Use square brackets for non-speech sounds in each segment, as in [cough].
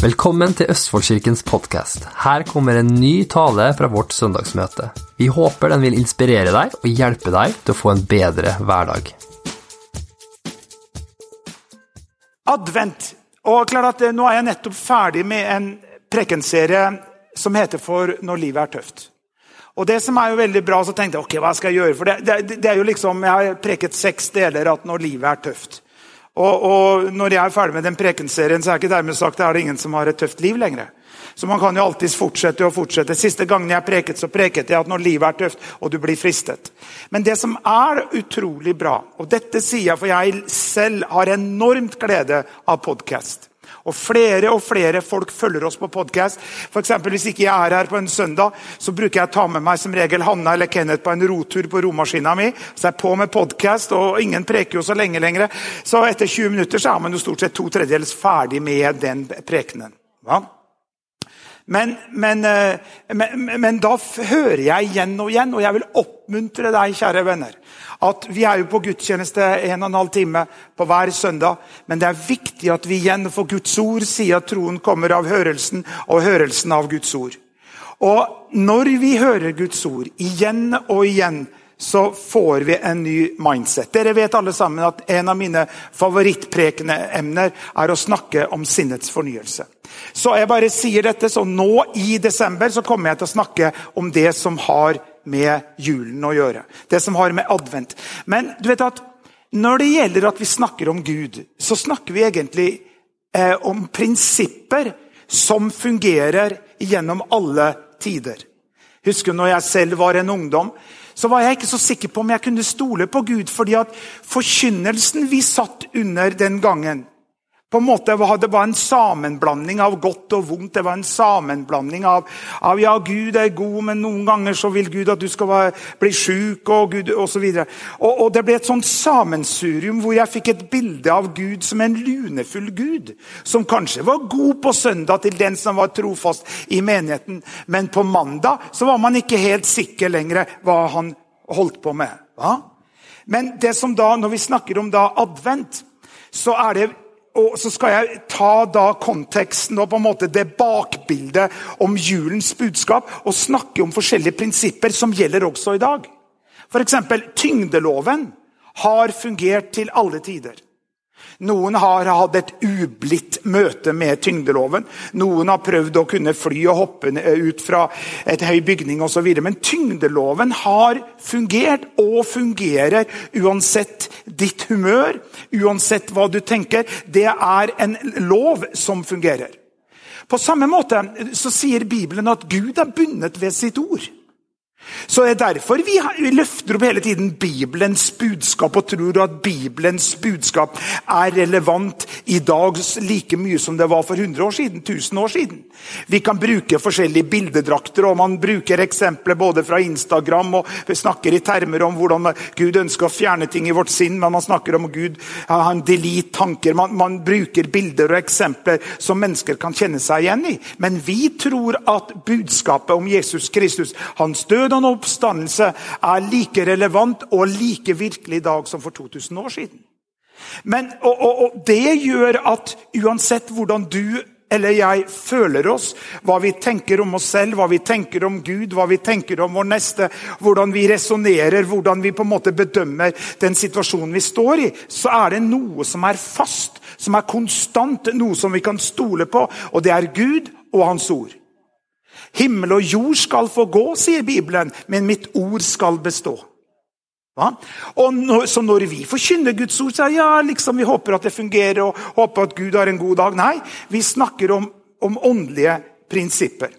Velkommen til Østfoldkirkens podkast. Her kommer en ny tale fra vårt søndagsmøte. Vi håper den vil inspirere deg og hjelpe deg til å få en bedre hverdag. Advent. Og klart at eh, Nå er jeg nettopp ferdig med en prekenserie som heter For når livet er tøft. Og det som er jo veldig bra, så tenkte jeg ok, hva skal jeg gjøre? For det, det, det er jo liksom, Jeg har preket seks deler at når livet er tøft. Og, og, når jeg er ferdig med den prekenserien, så er ikke dermed sagt at det er ingen som har et tøft liv lenger. Så man kan jo alltids fortsette og fortsette. Siste gangen jeg preket, så preket jeg at når livet er tøft, og du blir fristet. Men det som er utrolig bra, og dette sier jeg for jeg selv har enormt glede av podkast. Og Flere og flere folk følger oss på podkast. Hvis ikke jeg er her på en søndag, så bruker jeg å ta med meg som regel Hanna eller Kenneth på en rotur på romaskina mi. Så jeg er på med podkast, og ingen preker jo så lenge lenger. Så etter 20 minutter så er man jo stort sett to tredjedels ferdig med den prekenen. Ja? Men, men, men, men, da hører jeg igjen og igjen, og jeg vil oppmuntre deg, kjære venner, at vi er jo på gudstjeneste en og en halv time på hver søndag. Men det er viktig at vi igjen får Guds ord sier at troen kommer av hørelsen, og hørelsen av Guds ord. Og når vi hører Guds ord igjen og igjen, så får vi en ny mindset. Dere vet alle sammen at En av mine favorittprekende emner er å snakke om sinnets fornyelse. Så jeg bare sier dette, så Nå i desember så kommer jeg til å snakke om det som har med julen å gjøre. Det som har med advent. Men du vet at når det gjelder at vi snakker om Gud, så snakker vi egentlig eh, om prinsipper som fungerer gjennom alle tider. Husker når jeg selv var en ungdom, så var jeg ikke så sikker på om jeg kunne stole på Gud. fordi at forkynnelsen vi satt under den gangen, på en måte Det var en sammenblanding av godt og vondt. Det var en sammenblanding av, av ja, Gud er god, men noen ganger så vil Gud at du skal være, bli sjuk og osv. Og, og det ble et sånt sammensurium hvor jeg fikk et bilde av Gud som en lunefull Gud. Som kanskje var god på søndag til den som var trofast i menigheten, men på mandag så var man ikke helt sikker lenger hva han holdt på med. Ja? Men det som da, når vi snakker om da advent, så er det og så skal jeg ta da konteksten og på en måte det bakbildet om julens budskap og snakke om forskjellige prinsipper som gjelder også i dag. F.eks. tyngdeloven har fungert til alle tider. Noen har hatt et ublidt møte med tyngdeloven. Noen har prøvd å kunne fly og hoppe ut fra et høy bygning osv. Men tyngdeloven har fungert og fungerer uansett ditt humør, uansett hva du tenker. Det er en lov som fungerer. På samme måte så sier Bibelen at Gud er bundet ved sitt ord. Så det er derfor vi løfter opp hele tiden Bibelens budskap og tror at Bibelens budskap er relevant i dag like mye som det var for 100 år siden, 1000 år siden. Vi kan bruke forskjellige bildedrakter, og man bruker eksempler både fra Instagram og snakker i termer om hvordan Gud ønsker å fjerne ting i vårt sinn, men man snakker om Gud han delete tanker. Man, man bruker bilder og eksempler som mennesker kan kjenne seg igjen i. Men vi tror at budskapet om Jesus Kristus, hans død og oppstandelse, er like relevant og like virkelig i dag som for 2000 år siden. Men, og, og, og Det gjør at uansett hvordan du eller jeg føler oss, hva vi tenker om oss selv, hva vi tenker om Gud, hva vi tenker om vår neste, hvordan vi resonnerer, hvordan vi på en måte bedømmer den situasjonen vi står i, så er det noe som er fast, som er konstant, noe som vi kan stole på. Og det er Gud og Hans ord. Himmel og jord skal få gå, sier Bibelen, men mitt ord skal bestå. Ja? Når, så når vi forkynner Guds ord, så er ja, liksom, vi håper at det fungerer og håper at Gud har en god dag. Nei, vi snakker om, om åndelige prinsipper.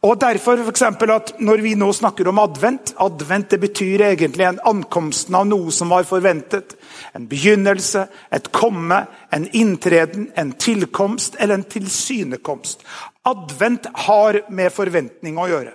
Og derfor for eksempel, at Når vi nå snakker om advent Advent det betyr egentlig en ankomsten av noe som var forventet. En begynnelse, et komme, en inntreden, en tilkomst eller en tilsynekomst. Advent har med forventning å gjøre.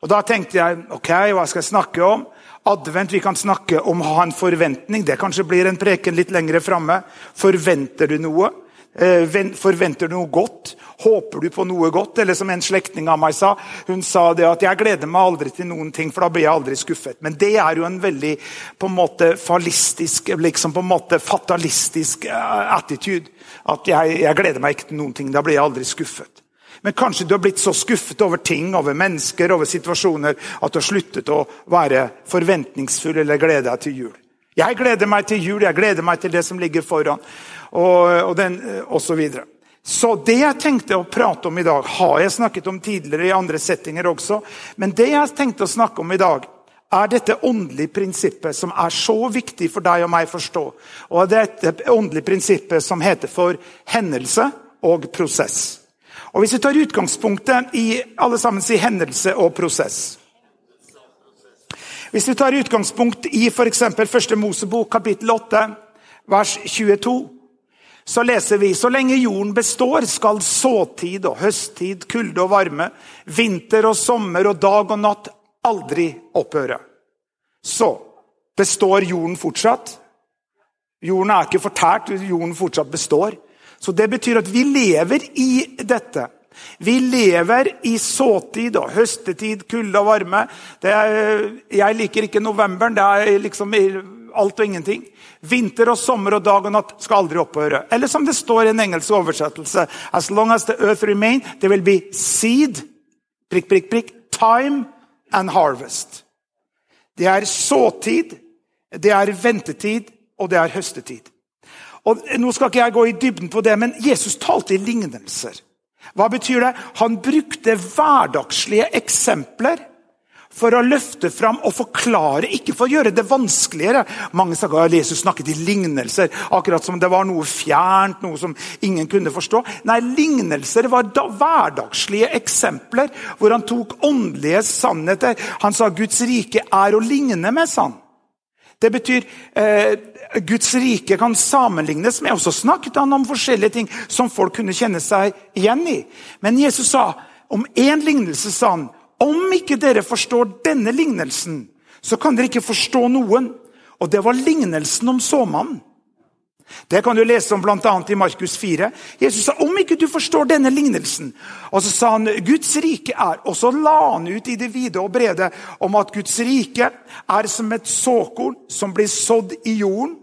Og Da tenkte jeg ok, hva skal jeg snakke om? Advent, vi kan snakke om å ha en forventning. Det kanskje blir en preken litt lengre framme. Forventer du noe? Eh, forventer du noe godt? Håper du på noe godt? Eller som en slektning av meg sa, hun sa det at 'jeg gleder meg aldri til noen ting, for da blir jeg aldri skuffet'. Men det er jo en veldig på en måte fallistisk, liksom på en måte fatalistisk eh, attitude. At jeg, jeg gleder meg ikke til noen ting, da blir jeg aldri skuffet. Men kanskje du har blitt så skuffet over ting, over mennesker, over situasjoner at du har sluttet å være forventningsfull eller glede deg til jul. Jeg gleder meg til jul, jeg gleder meg til det som ligger foran. Og, og, den, og så, videre. så det jeg tenkte å prate om i dag, har jeg snakket om tidligere i andre settinger også. Men det jeg tenkte å snakke om i dag, er dette åndelige prinsippet som er så viktig for deg og meg å forstå. Og dette åndelige prinsippet som heter for hendelse og prosess. Og Hvis vi tar utgangspunktet i alle sammen si hendelse og prosess hvis vi tar utgangspunkt i f.eks. første Mosebok kapittel 8, vers 22, så leser vi så lenge jorden består, skal såtid og høsttid, kulde og varme, vinter og sommer og dag og natt aldri opphøre. Så består jorden fortsatt. Jorden er ikke fortært, jorden fortsatt består. Så det betyr at vi lever i dette. Vi lever i såtid og høstetid, kulde og varme. Er, jeg liker ikke novemberen. Det er liksom alt og ingenting. Vinter og sommer og dag og natt skal aldri opphøre. Eller som det står i en engelsk oversettelse As long as the earth remain, there will be seed, prikk, prikk, prikk, time and harvest. Det er såtid, det er ventetid, og det er høstetid. Og Nå skal ikke jeg gå i dybden på det, men Jesus talte i lignelser. Hva betyr det? Han brukte hverdagslige eksempler for å løfte fram og forklare, ikke for å gjøre det vanskeligere. Mange snakker at Jesus snakket i lignelser, akkurat som det var noe fjernt, noe som ingen kunne forstå. Nei, lignelser var da hverdagslige eksempler hvor han tok åndelige sannheter. Han sa Guds rike er å ligne med sann. Det betyr eh, Guds rike kan sammenlignes med. Og så snakket han om forskjellige ting som folk kunne kjenne seg igjen i. Men Jesus sa om én lignelse sa han, om ikke dere forstår denne lignelsen, så kan dere ikke forstå noen. Og det var lignelsen om såmannen. Det kan du lese om bl.a. i Markus 4. Jesus sa om ikke du forstår denne lignelsen. Og så sa han Guds rike er Og så la han ut i det vide og brede om at Guds rike er som et såkorn som blir sådd i jorden.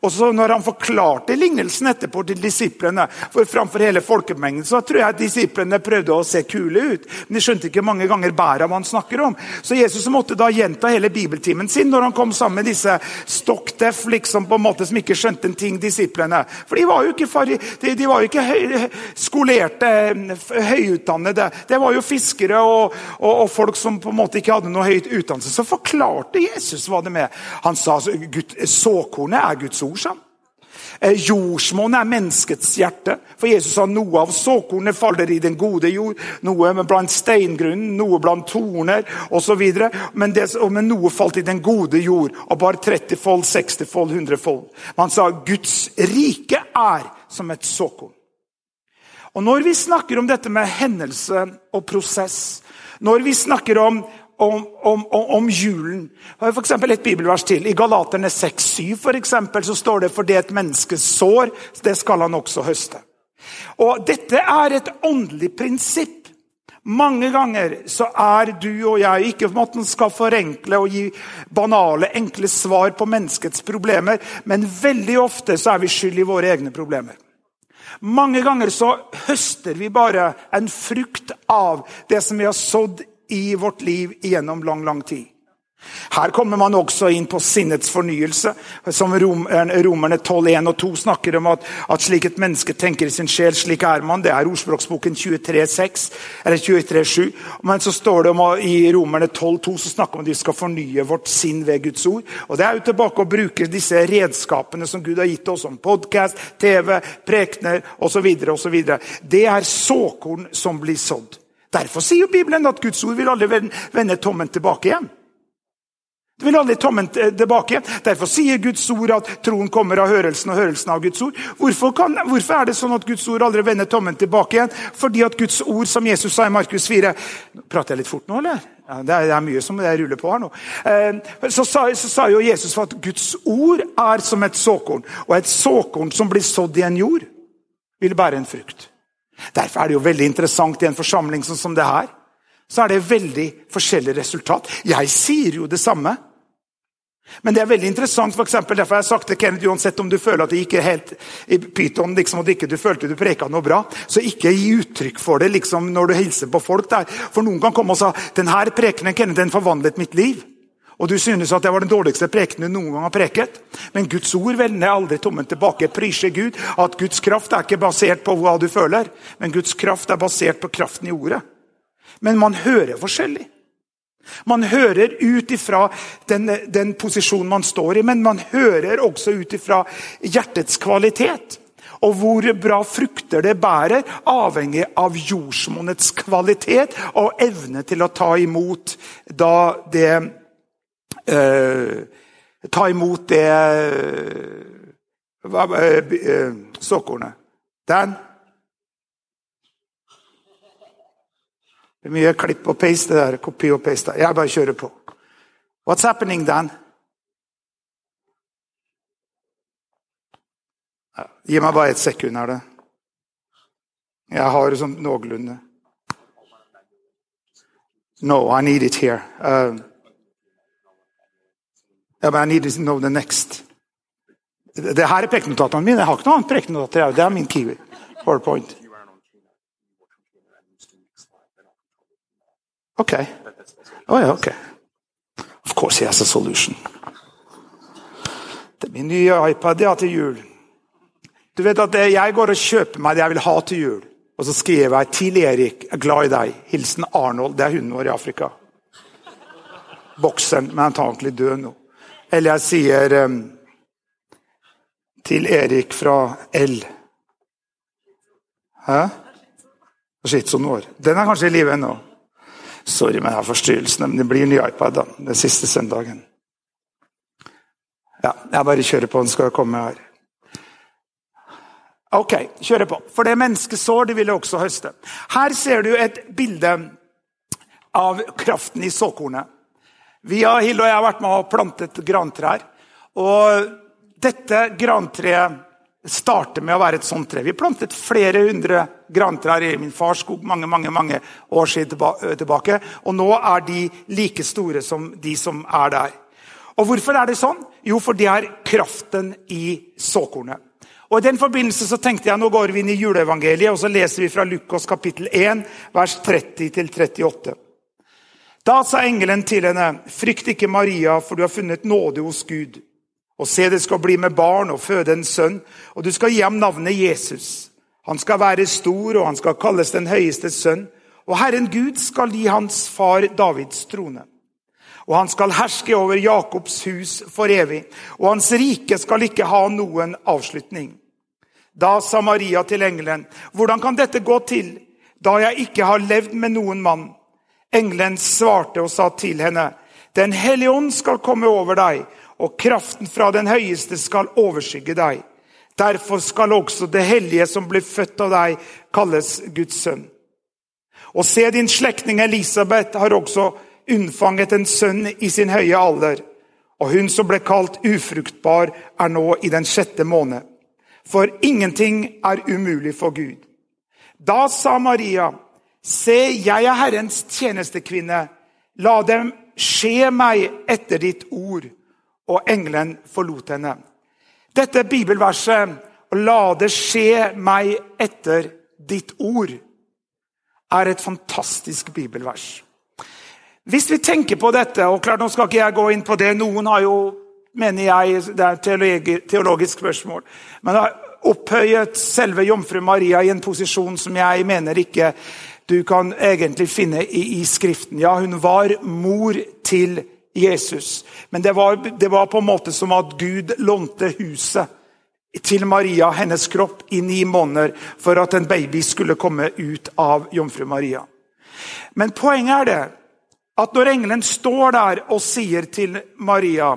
Og så når han forklarte lignelsen etterpå til disiplene for framfor hele folkemengden, så tror jeg at disiplene prøvde å se kule ut. Men de skjønte ikke mange ganger bæra man snakker om. Så Jesus måtte da gjenta hele bibeltimen sin når han kom sammen med disse stokkdeff liksom på en måte som ikke skjønte en ting, disiplene. For de var jo ikke, de, var jo ikke høy, skolerte, høyutdannede. Det var jo fiskere og, og, og, folk som på en måte ikke hadde noe høyt utdannelse. Så forklarte Jesus hva det med. Han sa såkornet er Guds ord ord. Eh, jordsmonnet er menneskets hjerte. For Jesus sa noe av såkornet faller i den gode jord, noe blant steingrunnen, noe blant torner osv. Men, men noe falt i den gode jord, og bare 30-fold, 60-fold, 100-fold. Man sa Guds rike er som et såkorn. Og Når vi snakker om dette med hendelse og prosess, når vi snakker om om, om, om julen. For eksempel et bibelvers til. I Galaterne 6-7 så står det for det et menneske sår, det skal han også høste. Og Dette er et åndelig prinsipp. Mange ganger så er du og jeg ikke for at man skal forenkle og gi banale, enkle svar på menneskets problemer, men veldig ofte så er vi skyld i våre egne problemer. Mange ganger så høster vi bare en frukt av det som vi har sådd i vårt liv gjennom lang, lang tid. Her kommer man også inn på sinnets fornyelse. som Romerne 12, 1 og 2 snakker om at, at slik et menneske tenker i sin sjel, slik er man. Det er ordspråksboken 23, 6, eller 23, 7. Men så står det om i Romerne 12, 2 så snakker man om at vi skal fornye vårt sinn ved Guds ord. Og Det er jo tilbake å bruke disse redskapene som Gud har gitt oss, som podkast, TV, prekener osv. Det er såkorn som blir sådd. Derfor sier jo Bibelen at Guds ord vil aldri vende tommen tilbake igjen. Det vil aldri tommen tilbake igjen. Derfor sier Guds ord at troen kommer av hørelsen og hørelsen av Guds ord. Hvorfor, kan, hvorfor, er det sånn at Guds ord aldri vender tommen tilbake igjen? Fordi at Guds ord, som Jesus sa i Markus 4 Prater jeg litt fort nå, eller? Ja, det, er, det, er, mye som jeg ruller på her nå. Eh, så, sa, så sa jo Jesus at Guds ord er som et såkorn. Og et såkorn som blir sådd i en jord. vil bære en frukt. Derfor er det jo veldig interessant i en forsamling sånn som det her. Så er det veldig forskjellig resultat. Jeg sier jo det samme. Men det er veldig interessant, for eksempel, derfor har jeg sagt til Kenneth, uansett om du føler at det er helt i pyton, liksom, du ikke du følte du preka noe bra, så ikke gi uttrykk for det liksom, når du hilser på folk. der. For noen kan komme og si denne prekenen Kenneth, den forvandlet mitt liv. Og du synes at det var den dårligste preken du noen gang har preket. Men Guds ord vender aldri tommen tilbake. Prise Gud at Guds kraft er ikke basert på hva du føler, men Guds kraft er basert på kraften i ordet. Men man hører forskjellig. Man hører ut ifra den, den posisjonen man står i, men man hører også ut ifra hjertets kvalitet. Og hvor bra frukter det bærer, avhenger av jordsmonnets kvalitet og evne til å ta imot da det eh, Ta imot det hva, eh, såkornet. Den Det er mye klipp og paste der. Kopi og paste. Jeg bare kjører på. What's happening, Dan? Gi meg bare ett sekund. er det. Jeg har det sånn noenlunde. No, I need it here. Um, yeah, but I need to know the next. Det her er prekenotatene mine. Jeg har ikke noe annet prekenotat. Det er min key. PowerPoint. Ok. Oh, yeah, ok. Of course he has a solution. Det er min nye iPad ja, til jul. Du vet at Jeg går og kjøper meg det jeg vil ha til jul. Og så skriver jeg 'Til Erik, jeg er glad i deg'. Hilsen Arnold. Det er hunden vår i Afrika. Bokseren, men antakelig død nå. Eller jeg sier um, 'Til Erik fra L'. Hæ? Shit, så. Den er kanskje i live ennå. Sorry med forstyrrelsene, men det blir ny iPad da, den siste søndagen. Ja, jeg bare kjører på. Den skal komme her. Ok, kjører på. For det mennesket sår, det vil det også høste. Her ser du et bilde av kraften i såkornet. Vi har, Hilde og jeg har vært med og plantet grantrær. Og dette grantreet starter med å være et sånt tre. Vi plantet flere hundre grantrær i min fars skog mange mange, mange år siden tilbake. Og nå er de like store som de som er der. Og Hvorfor er det sånn? Jo, for det er kraften i såkornet. Og I den forbindelse så tenkte jeg, Nå går vi inn i juleevangeliet og så leser vi fra Lukas kapittel 1, vers 30-38. Da sa engelen til henne, 'Frykt ikke, Maria, for du har funnet nåde hos Gud.' Og se, det skal bli med barn og føde en sønn, og du skal gi ham navnet Jesus. Han skal være stor, og han skal kalles den høyeste sønn. Og Herren Gud skal gi hans far Davids trone. Og han skal herske over Jakobs hus for evig, og hans rike skal ikke ha noen avslutning. Da sa Maria til engelen, hvordan kan dette gå til, da jeg ikke har levd med noen mann? Engelen svarte og sa til henne, Den hellige ånd skal komme over deg, og kraften fra den høyeste skal overskygge deg. Derfor skal også det hellige som blir født av deg, kalles Guds sønn. Og se, din slektning Elisabeth har også unnfanget en sønn i sin høye alder. Og hun som ble kalt ufruktbar, er nå i den sjette måned. For ingenting er umulig for Gud. Da sa Maria, se, jeg er Herrens tjenestekvinne. La dem skje meg etter ditt ord og engelen forlot henne. Dette bibelverset, 'La det skje meg etter ditt ord', er et fantastisk bibelvers. Hvis vi tenker på dette og klart Nå skal ikke jeg gå inn på det. Noen har jo, mener jeg, det er et teologisk spørsmål, men har opphøyet selve jomfru Maria i en posisjon som jeg mener ikke du kan egentlig finne i, i Skriften. Ja, hun var mor til Jesus. Men det var, det var, på en måte som at Gud lånte huset til Maria, hennes kropp, i ni måneder for at en baby skulle komme ut av jomfru Maria. Men poenget er det at når engelen står der og sier til Maria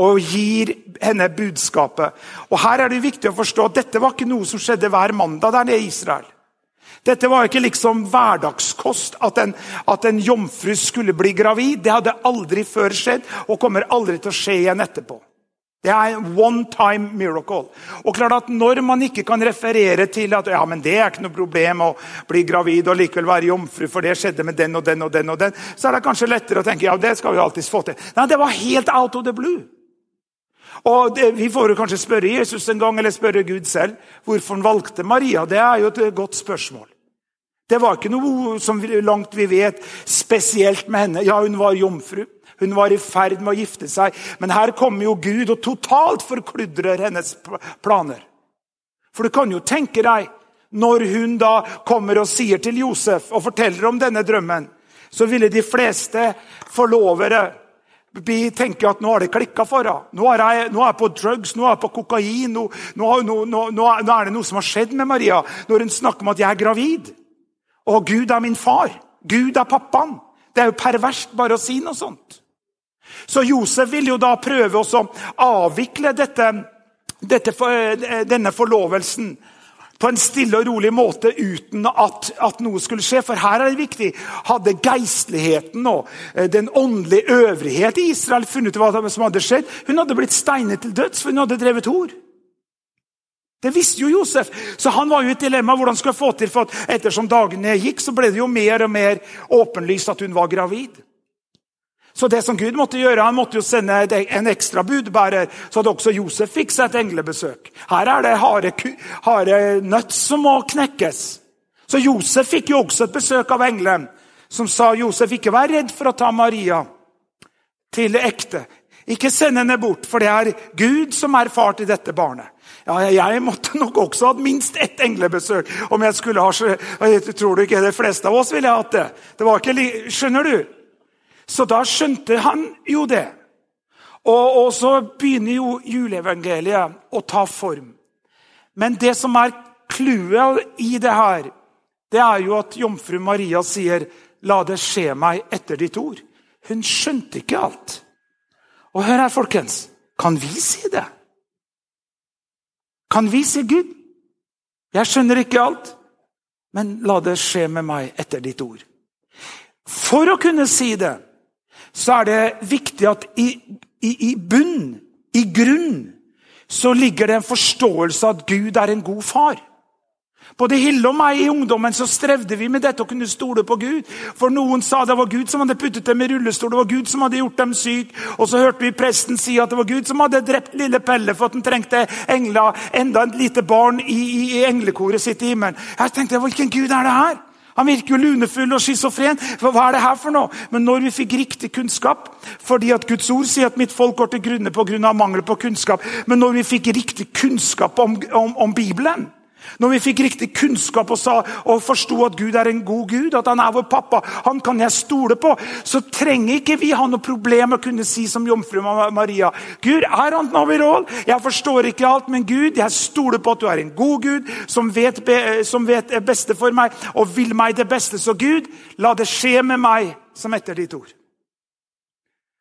og gir henne budskapet og Her er det viktig å forstå at dette var ikke noe som skjedde hver mandag der nede i Israel. Dette var ikke liksom hverdagskost at en, at en jomfru skulle bli gravid. Det hadde aldri før skjedd og kommer aldri til å skje igjen etterpå. Det er en one time miracle. Og klart at Når man ikke kan referere til at ja, men det er ikke noe problem å bli gravid og likevel være jomfru, for det skjedde med den og den og den, og den, så er det kanskje lettere å tenke ja, det skal vi alltids få til. Nei, det var helt out of the blue. Og det, Vi får jo kanskje spørre Jesus en gang, eller spørre Gud selv hvorfor han valgte Maria. Det er jo et godt spørsmål. Det var ikke noe som langt vi vet, spesielt med henne. Ja, hun var jomfru. Hun var i ferd med å gifte seg. Men her kommer jo Gud og totalt forkludrer hennes planer. For du kan jo tenke deg, når hun da kommer og sier til Josef og forteller om denne drømmen, så ville de fleste forlovere tenke at nå har det klikka for henne. Nå nå er jeg på drugs, nå er jeg på kokain. Nå, nå, nå, er det noe som har skjedd med Maria når hun snakker om at jeg er gravid. Og Gud er min far. Gud er pappaen. Det er jo perverst bare å si noe sånt. Så Josef vil jo da prøve å avvikle dette, dette, denne forlovelsen på en stille og rolig måte uten at, at, noe skulle skje. For her er det viktig. Hadde geistligheten og eh, den åndelige øvrighet i Israel funnet ut hva som hadde skjedd? Hun hadde blitt steinet til døds, for hun hadde drevet hor. Det visste jo Josef, så han var jo et dilemma. hvordan skulle jeg få til, for Ettersom dagene gikk, så ble det jo mer og mer åpenlyst at hun var gravid. Så det som Gud måtte gjøre, han måtte jo sende en ekstra budbærer, så at også Josef fikk seg et englebesøk. Her er det harde, harde nøtt som må knekkes. Så Josef fikk jo også et besøk av engelen, som sa Josef, ikke vær redd for å ta Maria til ekte. Ikke send henne bort, for det er Gud som er far til dette barnet. Ja, Jeg måtte nok også hatt minst ett englebesøk. om Jeg skulle ha, jeg tror du ikke de fleste av oss ville hatt det. Det var ikke, Skjønner du? Så da skjønte han jo det. Og, og så begynner jo juleevangeliet å ta form. Men det som er clouet i det her, det er jo at jomfru Maria sier 'La det skje meg etter ditt ord'. Hun skjønte ikke alt. Og hør her, folkens. Kan vi si det? Kan vi si Gud? Jeg skjønner ikke alt, men la det skje med meg etter ditt ord. For å kunne si det, så er det viktig at i, i, i bunn, i grunn, så ligger det en forståelse av at Gud er en god far. Både Hille og meg i ungdommen så strevde vi med dette å kunne stole på Gud. For noen sa det var Gud som hadde puttet dem i rullestol, det var Gud som hadde gjort dem syk. Og så hørte vi presten si at det var Gud som hadde drept lille Pelle for at han trengte engler, enda et lite barn i, i, i englekoret sitt i himmelen. Jeg tenkte, Hvilken Gud er det her? Han virker jo lunefull og schizofren. Hva er det her for noe? Men når vi fikk riktig kunnskap fordi at Guds ord sier at mitt folk går til grunne pga. mangel på kunnskap. Men når vi fikk riktig kunnskap om, om, om Bibelen, når vi fikk riktig kunnskap og, sa, og forsto at Gud er en god Gud, at han er vår pappa, han kan jeg stole på, så trenger ikke vi ha noe problem å kunne si som jomfru Maria Gud, er han overall? Jeg forstår ikke alt, men Gud, jeg stoler på at du er en god Gud som vet, som vet beste for meg og vil meg det beste. Så Gud, la det skje med meg som etter ditt ord.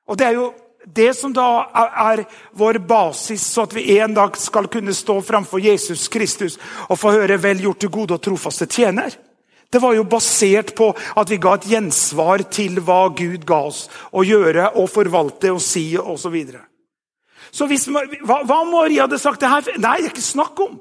Og det er jo det som da er vår basis, så at vi en dag skal kunne stå framfor Jesus Kristus og få høre 'vel gjort, du gode og trofaste tjener', det var jo basert på at vi ga et gjensvar til hva Gud ga oss å gjøre og forvalte og si osv. Så, videre. så hva, hva om Maria hadde sagt det her? Nei, det er ikke snakk om.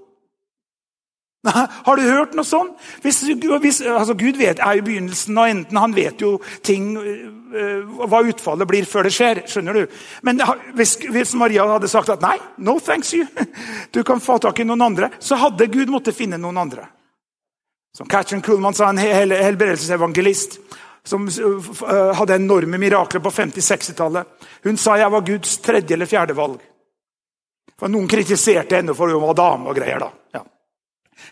Nei, har du hørt noe sånt? Hvis, hvis, altså Gud vet, er jo begynnelsen og enden. Han vet jo ting, øh, hva utfallet blir før det skjer. skjønner du? Men hvis, hvis, Maria hadde sagt at nei, no thanks you, [laughs] du kan få tak i noen andre, så hadde Gud måttet finne noen andre. Som Katrin Kuhlmann sa, en hel, helbredelsesevangelist som øh, hadde enorme mirakler på 50-60-tallet. Hun sa jeg var Guds tredje eller fjerde valg. For Noen kritiserte henne for hun var dame og greier. da. Ja.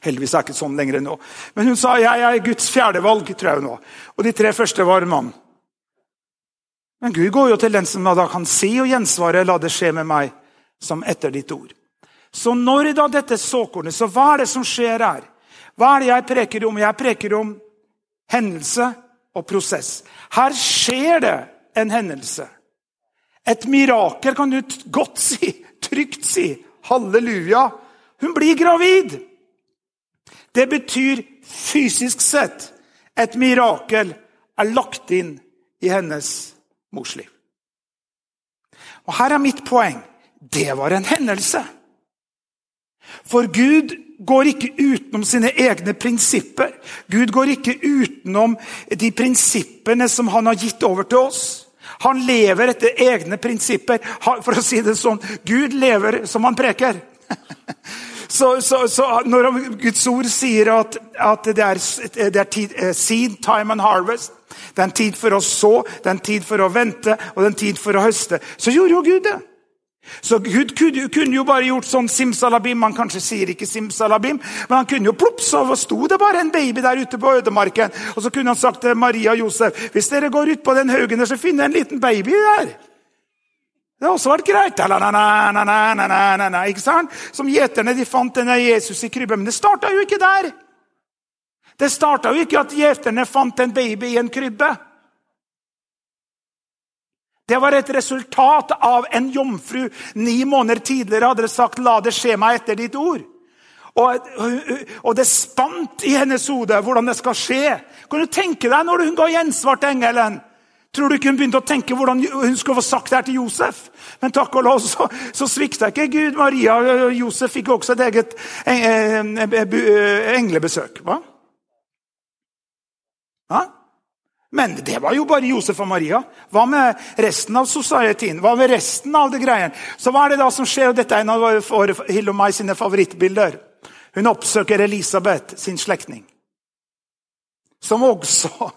Heldigvis er det ikke sånn lenger nå. Men hun sa jeg er Guds fjerdevalg, tror jeg nå. Og de tre første var mann. Men Gud går jo til den som da kan si og gjensvare 'la det skje med meg', som etter ditt ord. Så når da dette såkornet, så hva er det som skjer her? Hva er det jeg preker om? Jeg preker om hendelse og prosess. Her skjer det en hendelse. Et mirakel, kan du godt si. Trygt si. Halleluja. Hun blir gravid. Det betyr fysisk sett et mirakel er lagt inn i hennes mors liv. Og Her er mitt poeng. det var en hendelse. For Gud går ikke utenom sine egne prinsipper. Gud går ikke utenom de prinsippene som han har gitt over til oss. Han lever etter egne prinsipper. For å si det sånn Gud lever som han preker. [laughs] Så, så, så når Guds ord sier at, at det er, det er tid, eh, seed, time and harvest Det er en tid for å så, det er en tid for å vente og det er en tid for å høste. Så gjorde jo Gud det. Så Gud kunne jo bare gjort sånn simsalabim. Han kanskje sier ikke simsalabim, men han kunne jo plopp, så sto det bare en baby der ute på ødemarken. Og så kunne han sagt til Maria og Josef hvis dere går ut på den haugen så finner jeg en liten baby der. Det har også vært greit. ikke sant? Som gjeterne de fant denne Jesus i krybben. Men det starta jo ikke der. Det starta jo ikke at gjeterne fant en baby i en krybbe. Det var et resultat av en jomfru ni måneder tidligere hadde sagt 'la det skje meg etter ditt ord'. Og, og det spant i hennes hode hvordan det skal skje. Kan du tenke deg når hun ga gjensvar til engelen? Tror du ikke hun begynte å tenke hvordan hun skulle få sagt det her til Josef? Men takk og lov så, så svikta ikke Gud. Maria og Josef fikk også et eget englebesøk. Hva? Hva? Men det var jo bare Josef og Maria. Hva med resten av societyen? Hva med resten av det greien? Så hva er det da som skjer? Dette er en av Hill og meg sine favorittbilder. Hun oppsøker Elisabeth, sin slektning, som også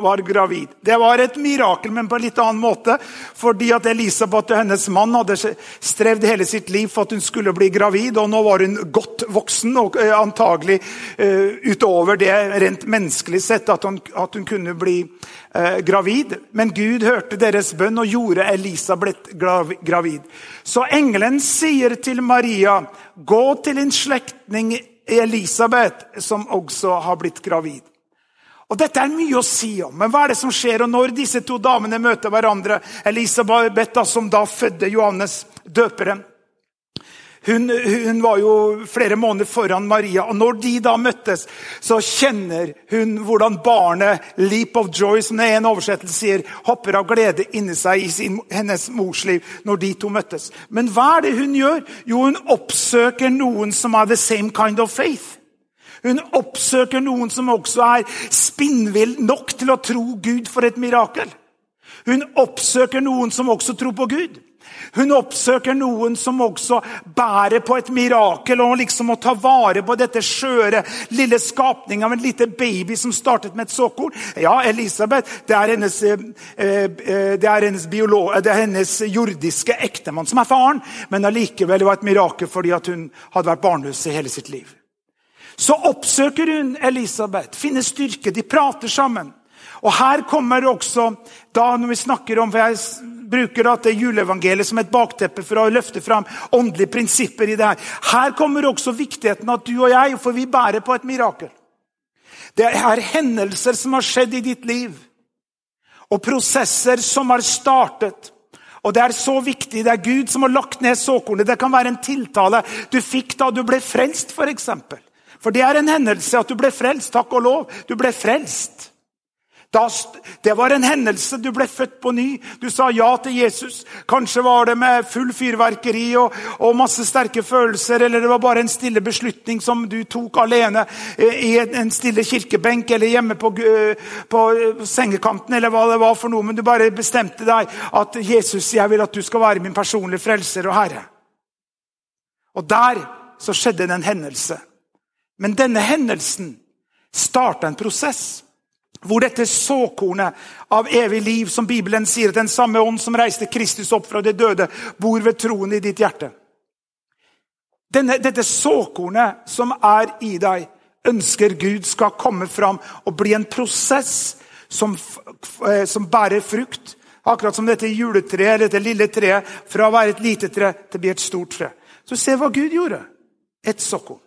var gravid. Det var et mirakel, men på en litt annen måte. Fordi at Elisabeth og hennes mann hadde strevd hele sitt liv for at hun skulle bli gravid. og Nå var hun godt voksen, og eh, antagelig uh, utover det rent menneskelig sett at hun, at hun kunne bli uh, gravid. Men Gud hørte deres bønn og gjorde Elisabeth gravid. Så engelen sier til Maria, gå til en slektning Elisabeth, som også har blitt gravid. Og Dette er mye å si om, men hva er det som skjer og når disse to damene møter hverandre? Elisabeth, som da fødte Johannes døperen. Hun, hun, var jo flere måneder foran Maria. og Når de da møttes, så kjenner hun hvordan barnet, leap of joy, som det er en oversettelse sier, hopper av glede inni seg i sin, hennes mors liv når de to møttes. Men hva er det hun gjør? Jo, hun oppsøker noen som har the same kind of faith. Hun oppsøker noen som også er spinnvill nok til å tro Gud for et mirakel. Hun oppsøker noen som også tror på Gud. Hun oppsøker noen som også bærer på et mirakel og liksom å ta vare på dette skjøre, lille skapning av en liten baby som startet med et såkorn. Ja, Elisabeth, det er hennes, eh, eh, det er hennes, biolog, det er hennes jordiske ektemann som er faren, men allikevel var et mirakel fordi hun hadde vært barnløs i hele sitt liv. Så oppsøker hun Elisabeth, finner styrke, de prater sammen. Og Her kommer også, da når vi snakker om for Jeg bruker da det juleevangeliet som et bakteppe for å løfte fram åndelige prinsipper i det her. Her kommer også viktigheten at du og jeg, for vi bærer på et mirakel. Det er hendelser som har skjedd i ditt liv, og prosesser som har startet. Og Det er så viktig. Det er Gud som har lagt ned såkornet. Det kan være en tiltale du fikk da du ble frelst, f.eks. For det er en hendelse at du ble frelst. Takk og lov. Du ble frelst. Det var en hendelse. Du ble født på ny. Du sa ja til Jesus. Kanskje var det med full fyrverkeri og, og, masse sterke følelser, eller det var bare en stille beslutning som du tok alene eh, i en stille kirkebenk eller hjemme på, eh, på sengekanten, eller hva det var for noe. Men du bare bestemte deg at Jesus, jeg vil at du skal være min personlige frelser og herre. Og der så skjedde det en hendelse. Men denne hendelsen starta en prosess hvor dette såkornet av evig liv, som Bibelen sier, at den samme ånd som reiste Kristus opp fra de døde, bor ved troen i ditt hjerte. Denne, dette såkornet som er i deg, ønsker Gud skal komme fram og bli en prosess som, eh, som bærer frukt. Akkurat som dette juletreet, dette lille treet, fra å være et lite tre til å bli et stort tre. Så se hva Gud gjorde. Et såkorn.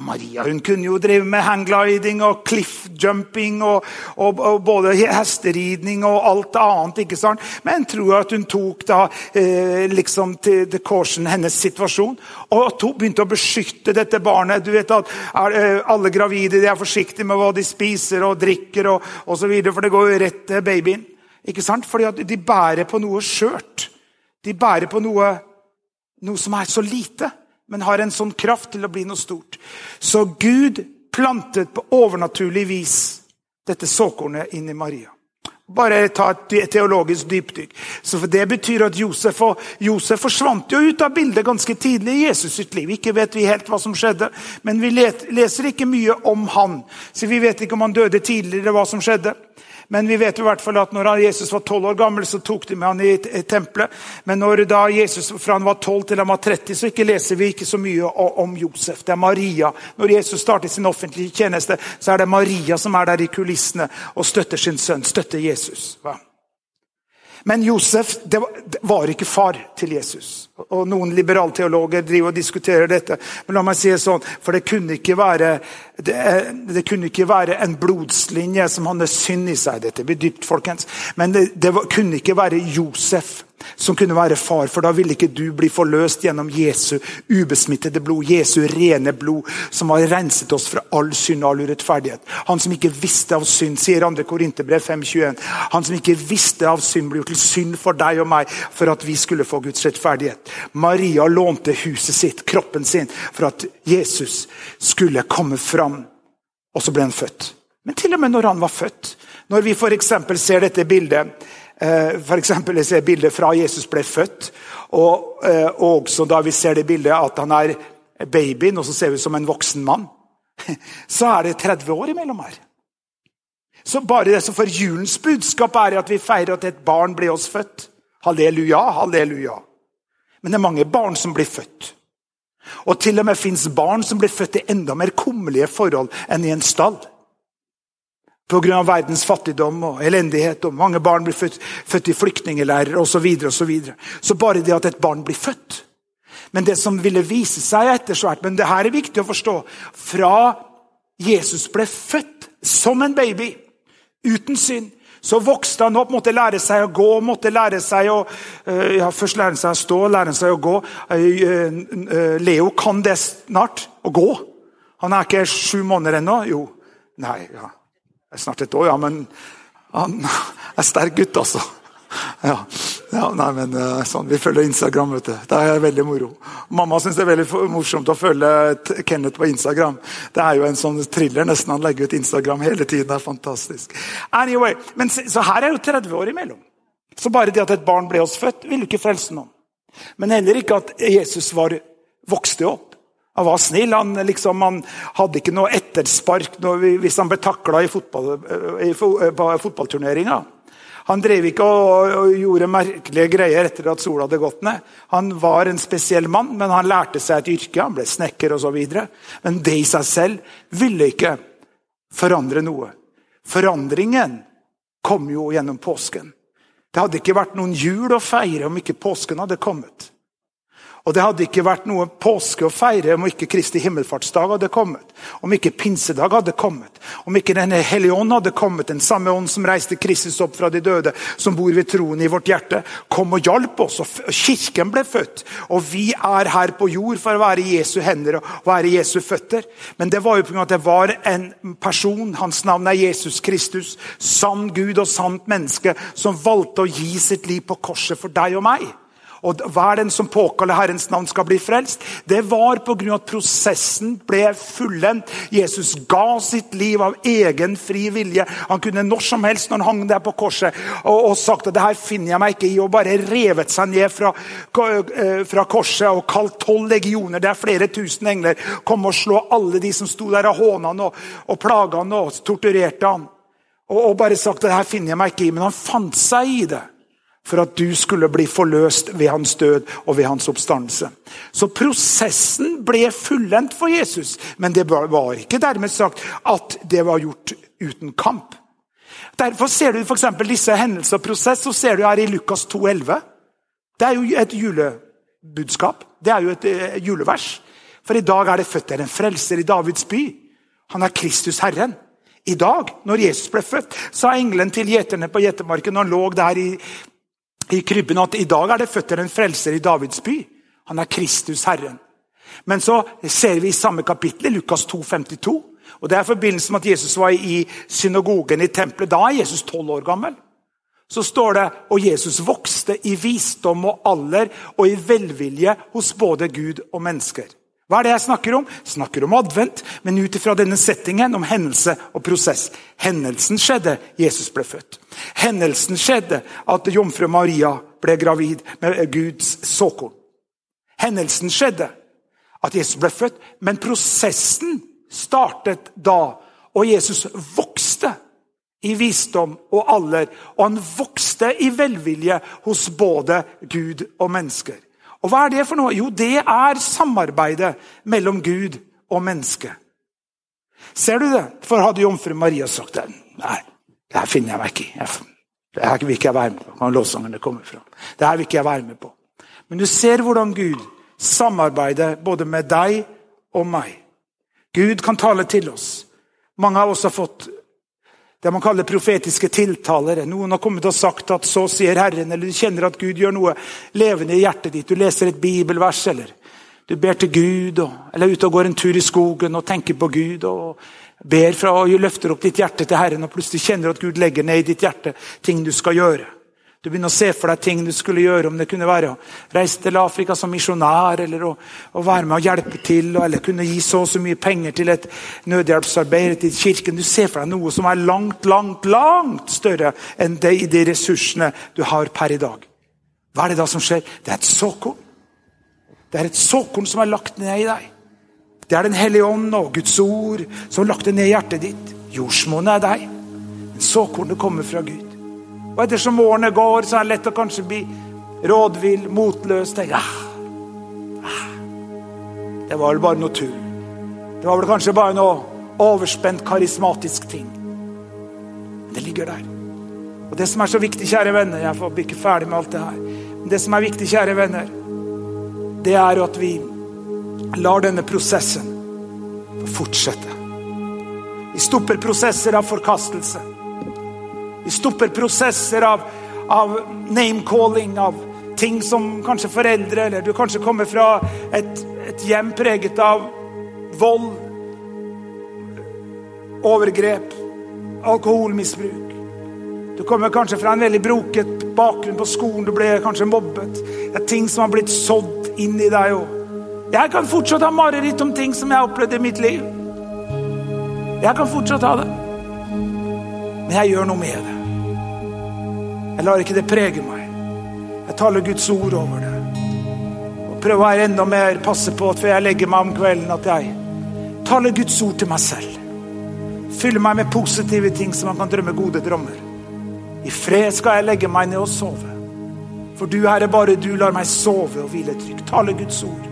Og Maria hun kunne jo drive med hanggliding og cliffjumping og, og, og, både hesteridning og alt annet. ikke sant? Men tror at hun tok da eh, liksom til the caution hennes situasjon og at hun begynte å beskytte dette barnet. Du vet at er, eh, Alle gravide de er forsiktige med hva de spiser og drikker, og, og så videre, for det går jo rett til babyen. Ikke sant? Fordi at de bærer på noe skjørt. De bærer på noe, noe som er så lite, men har en sånn kraft til å bli noe stort. Så Gud plantet på overnaturlig vis dette såkornet inn i Maria. Bare ta et teologisk dypdykk. Så Det betyr at Josef, Josef forsvant jo ut av bildet ganske tidlig i Jesus sitt liv. Ikke vet vi helt hva som skjedde, men vi leser ikke mye om han. Så vi vet ikke om han døde tidligere, hva som skjedde. Men vi vet i hvert fall at når Jesus var 12 år gammel, så tok de med han i tempelet. Men når da Jesus fra han var 12 til han var 30, så ikke leser vi ikke så mye om Josef. Det er Maria. Når Jesus startet sin offentlige tjeneste, så er det Maria som er der i kulissene og støtter sin sønn, støtter Jesus. Hva? Men Josef det var, ikke far til Jesus. Og Noen liberalteologer driver og diskuterer dette. Men la meg si det sånn, for det kunne ikke være, det, det kunne ikke være en blodslinje som hadde synd i seg. Dette blir dypt, folkens. Men det, det kunne ikke være Josef som kunne være far, for da ville ikke du bli forløst gjennom Jesu ubesmittede blod, Jesu rene blod, som har renset oss fra all synd og all urettferdighet. Han som ikke visste av synd, sier 2. Korinterbrev 5,21. Han som ikke visste av synd, ble gjort til synd for deg og meg, for at vi skulle få Guds rettferdighet. Maria lånte huset sitt, kroppen sin, for at Jesus skulle komme fram. Og så ble han født. Men til og med når han var født, når vi f.eks. ser dette bildet for eksempel jeg ser bildet fra Jesus ble født, eh, og også da vi ser det bildet at han er babyen, og så ser vi som en voksen mann. [laughs] Så er det 30 år imellom her. Så bare det som for julens budskap er at vi feirer at et barn blir oss født. Halleluja, halleluja. Men det er mange barn som blir født. Og til og med fins barn som blir født i enda mer kummerlige forhold enn i en stall. Pga. verdens fattigdom og elendighet. og Mange barn blir født, født i flyktningleirer osv. Så, videre, og så, videre. så bare det at et barn blir født Men det som ville vise seg etter svært men det her er viktig å forstå Fra Jesus ble født som en baby, uten synd, så vokste han opp, måtte lære seg å gå, måtte lære seg å eh, ja, Først lære seg å stå, lære seg å gå. Eh, eh, Leo kan det snart, å gå. Han er ikke sju måneder ennå. Jo. Nei, ja. Er snart et år, ja, men han er sterk gutt, altså. [laughs] Ja, ja nei, men eh, sånn, Vi følger Instagram. vet du. Det er veldig moro. Mamma syns det er veldig morsomt å følge Kenneth på Instagram. Det er jo en sånn thriller. nesten Han legger ut Instagram hele tiden. Det er fantastisk. Anyway, men Så her er jo 30 år imellom. Så bare det at et barn ble oss født, ville ikke frelse noen. Men heller ikke at Jesus var, vokste opp. Han var snill. Han, liksom, han hadde ikke noe etterspark hvis han ble takla i, fotball, i fotballturneringa. Han drev ikke og, og, gjorde merkelige greier etter at sola hadde gått ned. Han var en spesiell mann, men han lærte seg et yrke. Han ble snekker osv. Men det i seg selv ville ikke forandre noe. Forandringen kom jo gjennom påsken. Det hadde ikke vært noen jul å feire om ikke påsken hadde kommet. Og det hadde ikke vært noe påske å feire om ikke Kristi himmelfartsdag hadde kommet. Om ikke pinsedag hadde kommet. Om ikke denne hellige ånd hadde kommet. Den samme ånd som reiste Kristus opp fra de døde, som bor ved troen i vårt hjerte, kom og hjalp oss. og Kirken ble født. Og vi er her på jord for å være Jesu hender og være Jesu føtter. Men det var jo pga. at det var en person, hans navn er Jesus Kristus, sann Gud og sant menneske, som valgte å gi sitt liv på korset for deg og meg og hver den som påkaller Herrens navn, skal bli frelst. Det var pga. at prosessen ble fullendt. Jesus ga sitt liv av egen fri vilje. Han kunne når som helst når han hang der på korset og, og sagt at det her finner jeg meg ikke i, og bare revet seg ned fra, eh, fra korset og kalt tolv legioner. Det er flere tusen engler. Kom og slå alle de som sto der og håna han og, og plaga han og torturerte han. Og, og bare sagt at det her finner jeg meg ikke i. Men han fant seg i det for at du skulle bli forløst ved hans død og ved hans oppstandelse. Så prosessen ble fullendt for Jesus, men det var ikke dermed sagt at det var gjort uten kamp. Derfor ser du f.eks. disse hendelser og prosess så ser du her i Lukas 2,11. Det er jo et julebudskap. Det er jo et eh, julevers. For i dag er det født en frelser i Davids by. Han er Kristus Herren. I dag, når Jesus ble født, sa engelen til gjeterne på gjetemarken når han lå der i i krybben at i dag er det født en frelser i Davids by. Han er Kristus Herren. Men så ser vi i samme kapittel, Lukas 2, 52, og Det er i forbindelse med at Jesus var i synagogen i tempelet. Da er Jesus tolv år gammel. så står det og Jesus vokste i visdom og alder og i velvilje hos både Gud og mennesker. Hva er det jeg snakker om? Jeg snakker om advent, men ut ifra denne settingen om hendelse og prosess. Hendelsen skjedde, Jesus ble født. Hendelsen skjedde at jomfru Maria ble gravid med Guds såkorn. Hendelsen skjedde at Jesus ble født, men prosessen startet da, og Jesus vokste i visdom og alder, og han vokste i velvilje hos både Gud og mennesker. Og hva er det for noe? Jo, det er samarbeidet mellom Gud og menneske. Ser du det? For hadde jomfru Maria sagt det Nei, det her finner jeg meg ikke i. Det her vil ikke jeg være med på. Kan lovsangerne kommer fra. Det her vil ikke jeg være med på. Men du ser hvordan Gud samarbeider både med deg og meg. Gud kan tale til oss. Mange av oss har fått det man kaller profetiske tiltalere. Noen har kommet og sagt at 'så sier Herren', eller du kjenner at Gud gjør noe levende i hjertet ditt. Du leser et bibelvers, eller du ber til Gud, eller er ute og går en tur i skogen og tenker på Gud. og ber fra og løfter opp ditt hjerte til Herren, og plutselig kjenner at Gud legger ned i ditt hjerte ting du skal gjøre. Du begynner å se for deg ting du skulle gjøre, om det kunne være å reise til Afrika som misjonær, eller å, å, være med og hjelpe til, eller kunne gi så og så mye penger til et nødhjelpsarbeid til kirken. Du ser for deg noe som er langt, langt, langt større enn det i de ressursene du har per i dag. Hva er det da som skjer? Det er et såkorn. Det er et såkorn som er lagt ned i deg. Det er Den hellige ånd og Guds ord som har lagt det ned i hjertet ditt. Jordsmonnet er deg. Men såkornet kommer fra Gud. Og ettersom årene går, så er det lett å kanskje bli rådvill, motløs. Tenke, ah, ah, det var vel bare noe tull. Det var vel kanskje bare noe overspent, karismatisk ting. Men det ligger der. Og det som er så viktig, kjære venner Jeg får bli ikke ferdig med alt det her. Men det som er viktig, kjære venner, det er at vi lar denne prosessen fortsette. Vi stopper prosesser av forkastelse. Vi stopper prosesser av, av name-calling, av ting som kanskje foreldre Eller du kanskje kommer fra et, et hjem preget av vold, overgrep, alkoholmisbruk. Du kommer kanskje fra en veldig broket bakgrunn på skolen, du ble kanskje mobbet. Det er ting som har blitt sådd inn i deg òg. Jeg kan fortsatt ha mareritt om ting som jeg har opplevd i mitt liv. Jeg kan fortsatt ha det. Men jeg gjør noe med det. Jeg lar ikke det prege meg. Jeg taler Guds ord over det. Og prøver å være enda mer passe på at før jeg legger meg om kvelden, at jeg taler Guds ord til meg selv. Fyller meg med positive ting så man kan drømme gode drømmer. I fred skal jeg legge meg ned og sove. For du, Herre, bare du lar meg sove og hvile trygt. Tale Guds ord.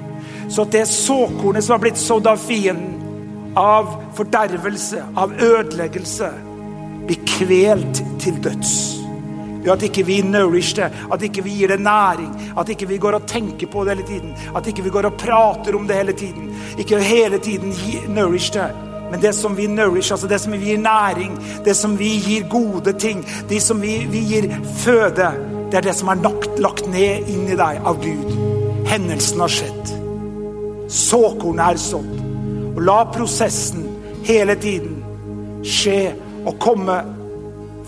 Så at det såkornet som har blitt sådd av fienden, av fordervelse, av ødeleggelse, blir kvelt til døds. Ved at ikke vi nourish det, at ikke vi gir det næring, at ikke vi går og tenker på det hele tiden. At ikke vi går og prater om det hele tiden. Ikke hele tiden nourish det. Men det som vi nourish, altså det som vi gir næring, det som vi gir gode ting, det som vi, vi gir føde, det er det som er lagt, lagt ned inni deg av Gud. Hendelsen har skjedd. Såkornet er sådd. Og la prosessen hele tiden skje og komme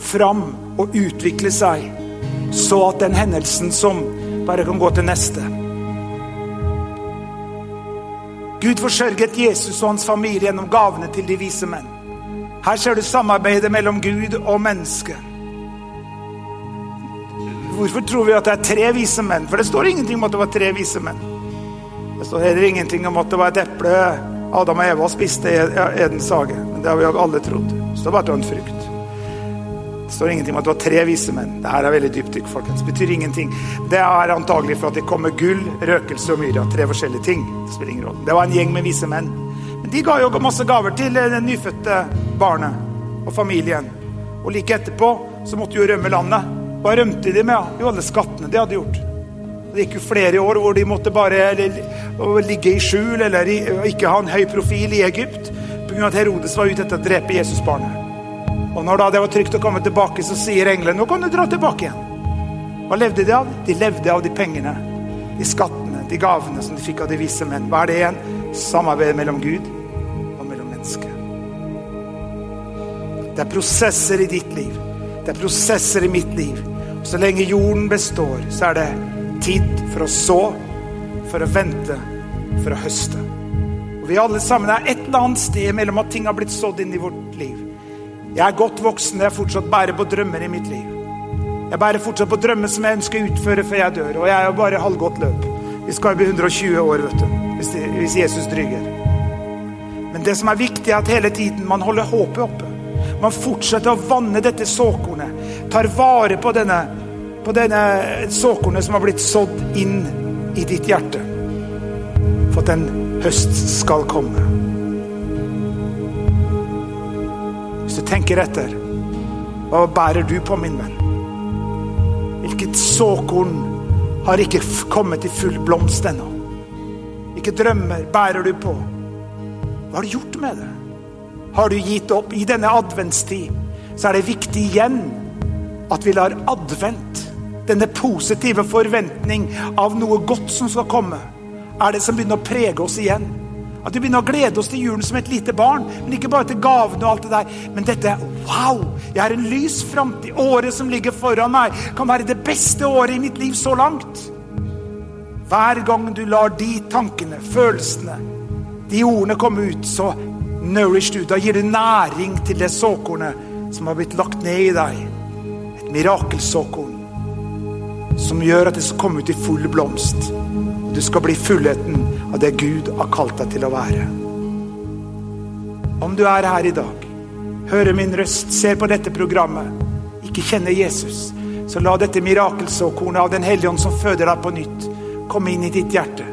fram og utvikle seg, så at den hendelsen som bare kan gå til neste Gud forsørget Jesus og hans familie gjennom gavene til de vise menn. Her ser du samarbeidet mellom Gud og menneske. Hvorfor tror vi at det er tre vise menn? For det står ingenting om at det var tre vise menn. Det står heller ingenting om at det var et eple Adam og Eva spiste i Edens hage. Men det har vi alle trodd. Bare at det var en frukt. Det står ingenting om at det var tre vise menn. Det her er veldig dypdykk, folkens. Betyr ingenting. Det er antagelig for at det kommer gull, røkelse og myra. Tre forskjellige ting. Det spiller ingen rolle. Det var en gjeng med vise menn. Men de ga jo masse gaver til det nyfødte barnet og familien. Og like etterpå så måtte de jo rømme landet. Hva rømte de med? Jo, alle skattene de hadde gjort. Det gikk jo flere år hvor de måtte bare ligge i skjul eller ikke ha en høy profil i Egypt pga. at Herodes var ute etter å drepe Jesusbarnet. Og når da det var trygt å komme tilbake, så sier englene nå kan du dra tilbake igjen. Hva levde de av? De levde av de pengene, de skattene, de gavene som de fikk av de vise menn. Hva er det igjen? Samarbeid mellom Gud og mellom mennesker. Det er prosesser i ditt liv. Det er prosesser i mitt liv. Og Så lenge jorden består, så er det tid for å så, for å vente, for å høste. Og Vi alle sammen er et eller annet sted mellom at ting har blitt sådd inn i vårt liv. Jeg er godt voksen, jeg fortsatt bærer på drømmer i mitt liv. Jeg bærer fortsatt på drømmer som jeg ønsker å utføre før jeg dør, og jeg er jo bare halvgått løp. Vi skal jo bli 120 år, vet du, hvis, hvis Jesus dryger. Men det som er viktig, er at hele tiden man holder håpet oppe. Man fortsetter å vanne dette såkornet. Tar vare på denne, på denne såkornet som har blitt sådd inn i ditt hjerte. For at en høst skal komme. Hvis du tenker etter, hva bærer du på, min venn? Hvilket såkorn har ikke kommet i full blomst ennå? Hvilke drømmer bærer du på? Hva har du gjort med det? Har du gitt opp? I denne adventstid så er det viktig igjen at vi lar advent, denne positive forventning av noe godt som skal komme, er det som begynner å prege oss igjen. At vi begynner å glede oss til julen som et lite barn. Men ikke bare til gavene og alt det der. Men dette Wow! Jeg har en lys framtid. Året som ligger foran meg, kan være det beste året i mitt liv så langt. Hver gang du lar de tankene, følelsene, de ordene komme ut, så nourish du. Da gir du næring til det såkornet som har blitt lagt ned i deg. Et mirakelsåkorn som gjør at det skal komme ut i full blomst. Du skal bli fullheten av det Gud har kalt deg til å være. Om du er her i dag, hører min røst, ser på dette programmet, ikke kjenner Jesus, så la dette mirakelsåkornet av Den hellige ånd som føder deg på nytt, komme inn i ditt hjerte.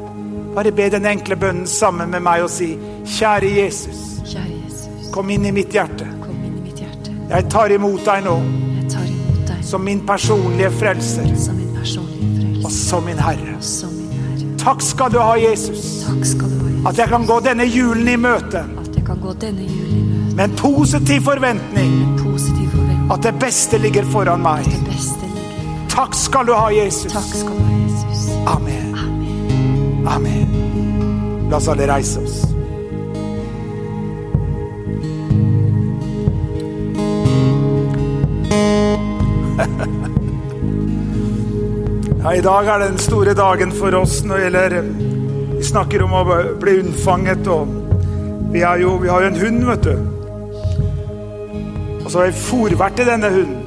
Bare be den enkle bønnen sammen med meg og si, kjære Jesus, Kjære Jesus, kom inn i mitt hjerte. i mitt hjerte. Jeg tar nå Jeg tar imot deg som min personlige frelser som min personlige frelser som min Herre. og som min Herre. Takk Takk skal du ha, Jesus, at jeg kan gå denne julen i møte med en positiv forventning at det beste ligger foran meg. Takk skal du ha, Jesus. Ha. Amen. Amen. La oss alle reise oss. [laughs] Ja, I dag er den store dagen for oss når det gjelder Vi snakker om å bli unnfanget, og vi, jo, vi har jo en hund, vet du. Og så har vi fòrvert til denne hunden.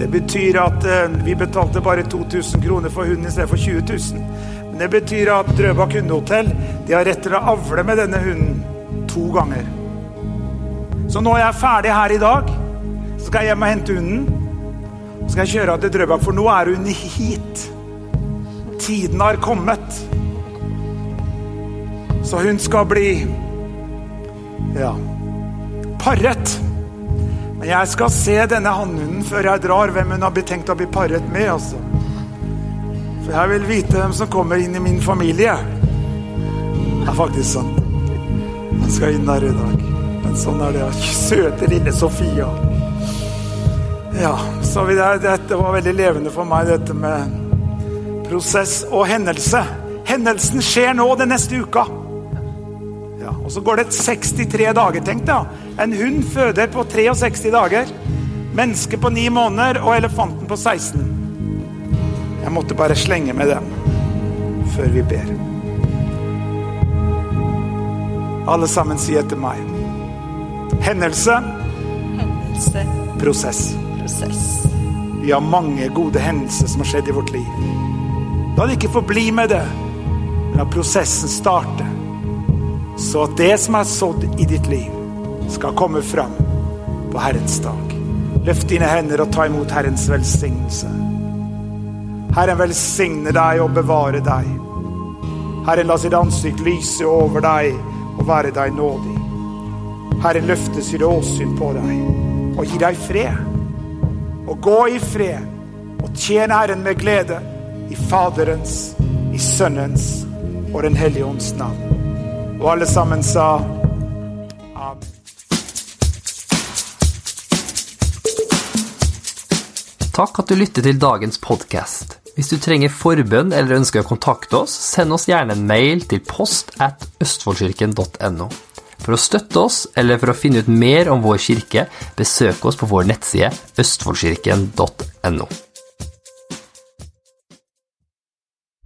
Det betyr at eh, vi betalte bare 2000 kroner for hunden i stedet for 20 000. Men det betyr at Drøbak hundehotell de har rett til å avle med denne hunden to ganger. Så jeg er ferdig her i dag, så skal jeg hjem og hente hunden. Skal jeg kjøre til Drøbak, for nå er hun hit. Tiden har kommet. Så hun skal bli ja paret. Men jeg skal se denne hannhunden før jeg drar, hvem hun har betenkt tenkt å bli paret med. altså. For jeg vil vite hvem som kommer inn i min familie. Det er faktisk sant. Han skal inn der i dag. Men sånn er det. Søte lille Sofia. Ja, så det, det var veldig levende for meg, dette med prosess og hendelse. Hendelsen skjer nå den neste uka. Ja, og så går det 63 dager, tenk deg. En hund føder på 63 dager. Menneske på 9 måneder og elefanten på 16. Jeg måtte bare slenge med dem før vi ber. Alle sammen si etter meg. Hendelse, Hendelse, prosess. Prosess. Vi har mange gode hendelser som har skjedd i vårt liv. La det ikke forbli med det, men la prosessen starte. Så at det som er sådd i ditt liv, skal komme fram på Herrens dag. Løft dine hender og ta imot Herrens velsignelse. Herren velsigne deg og bevare deg. Herren la sitt ansikt lyse over deg og være deg nådig. Herren løfte sitt åsyn på deg og gi deg fred og gå i fred og tjene Herren med glede i Faderens, i Sønnens og Den hellige ånds navn. Og alle sammen sa Amen. Takk at du lytter til dagens podkast. Hvis du trenger forbønn eller ønsker å kontakte oss, send oss gjerne en mail til post at østfoldkirken.no. For å støtte oss, eller for å finne ut mer om vår kirke, besøk oss på vår nettside østfoldkirken.no.